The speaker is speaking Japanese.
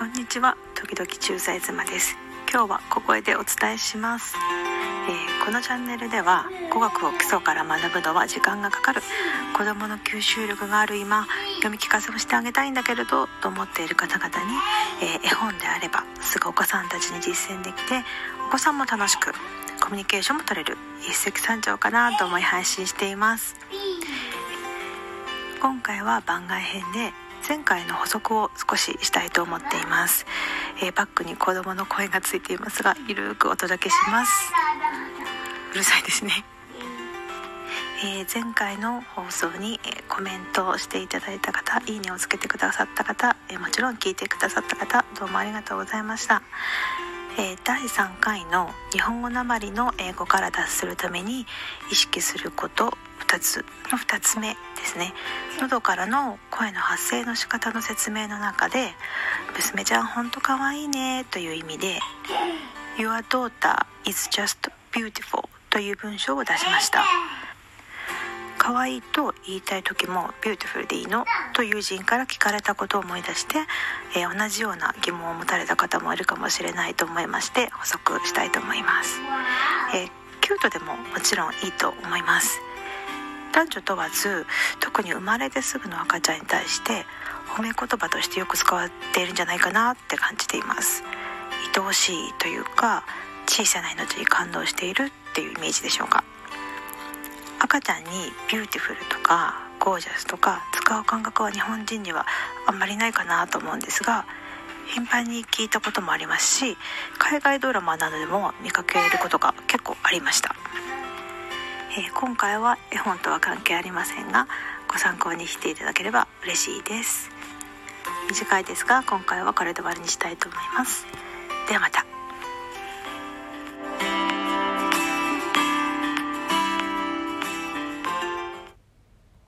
こんにちは。時々駐在妻です。今日は小声でお伝えします、えーこのチャンネルでは語学を基礎から学ぶのは時間がかかる。子どもの吸収力がある今読み聞かせをしてあげたいんだけれどと思っている方々に、えー絵本であればすぐお子さんたちに実践できてお子さんも楽しくコミュニケーションも取れる一石三鳥かなと思い配信しています。今回は番外編で前回の補足を少ししたいと思っています、えーバックに子供の声がついていますがゆるーくお届けします。うるさいですね、えー前回の放送に、えーコメントをしていただいた方いいねをつけてくださった方、えーもちろん聞いてくださった方どうもありがとうございました。えー第3回の日本語なまりの英語から脱するために意識すること2つの2つ目ですね。喉からの声の発声の仕方の説明の中で「娘ちゃんほんとかわいいね」という意味で「Your daughter is just beautiful」という文章を出しました。可愛いと言いたい時も「beautiful」でいいのと友人から聞かれたことを思い出して、えー同じような疑問を持たれた方もいるかもしれないと思いまして補足したいと思います、えー cute でももちろんいいと思います。男女問わず特に生まれてすぐの赤ちゃんに対して褒め言葉としてよく使われているんじゃないかなって感じています。愛おしいというか小さな命に感動しているっていうイメージでしょうか。赤ちゃんに beautiful とか gorgeous とか使う感覚は日本人にはあんまりないかなと思うんですが頻繁に聞いたこともありますし海外ドラマなどでも見かけることが結構ありました、えー今回は絵本とは関係ありませんがご参考にしていただければ嬉しいです。短いですが今回はこれで終わりにしたいと思います。ではまた。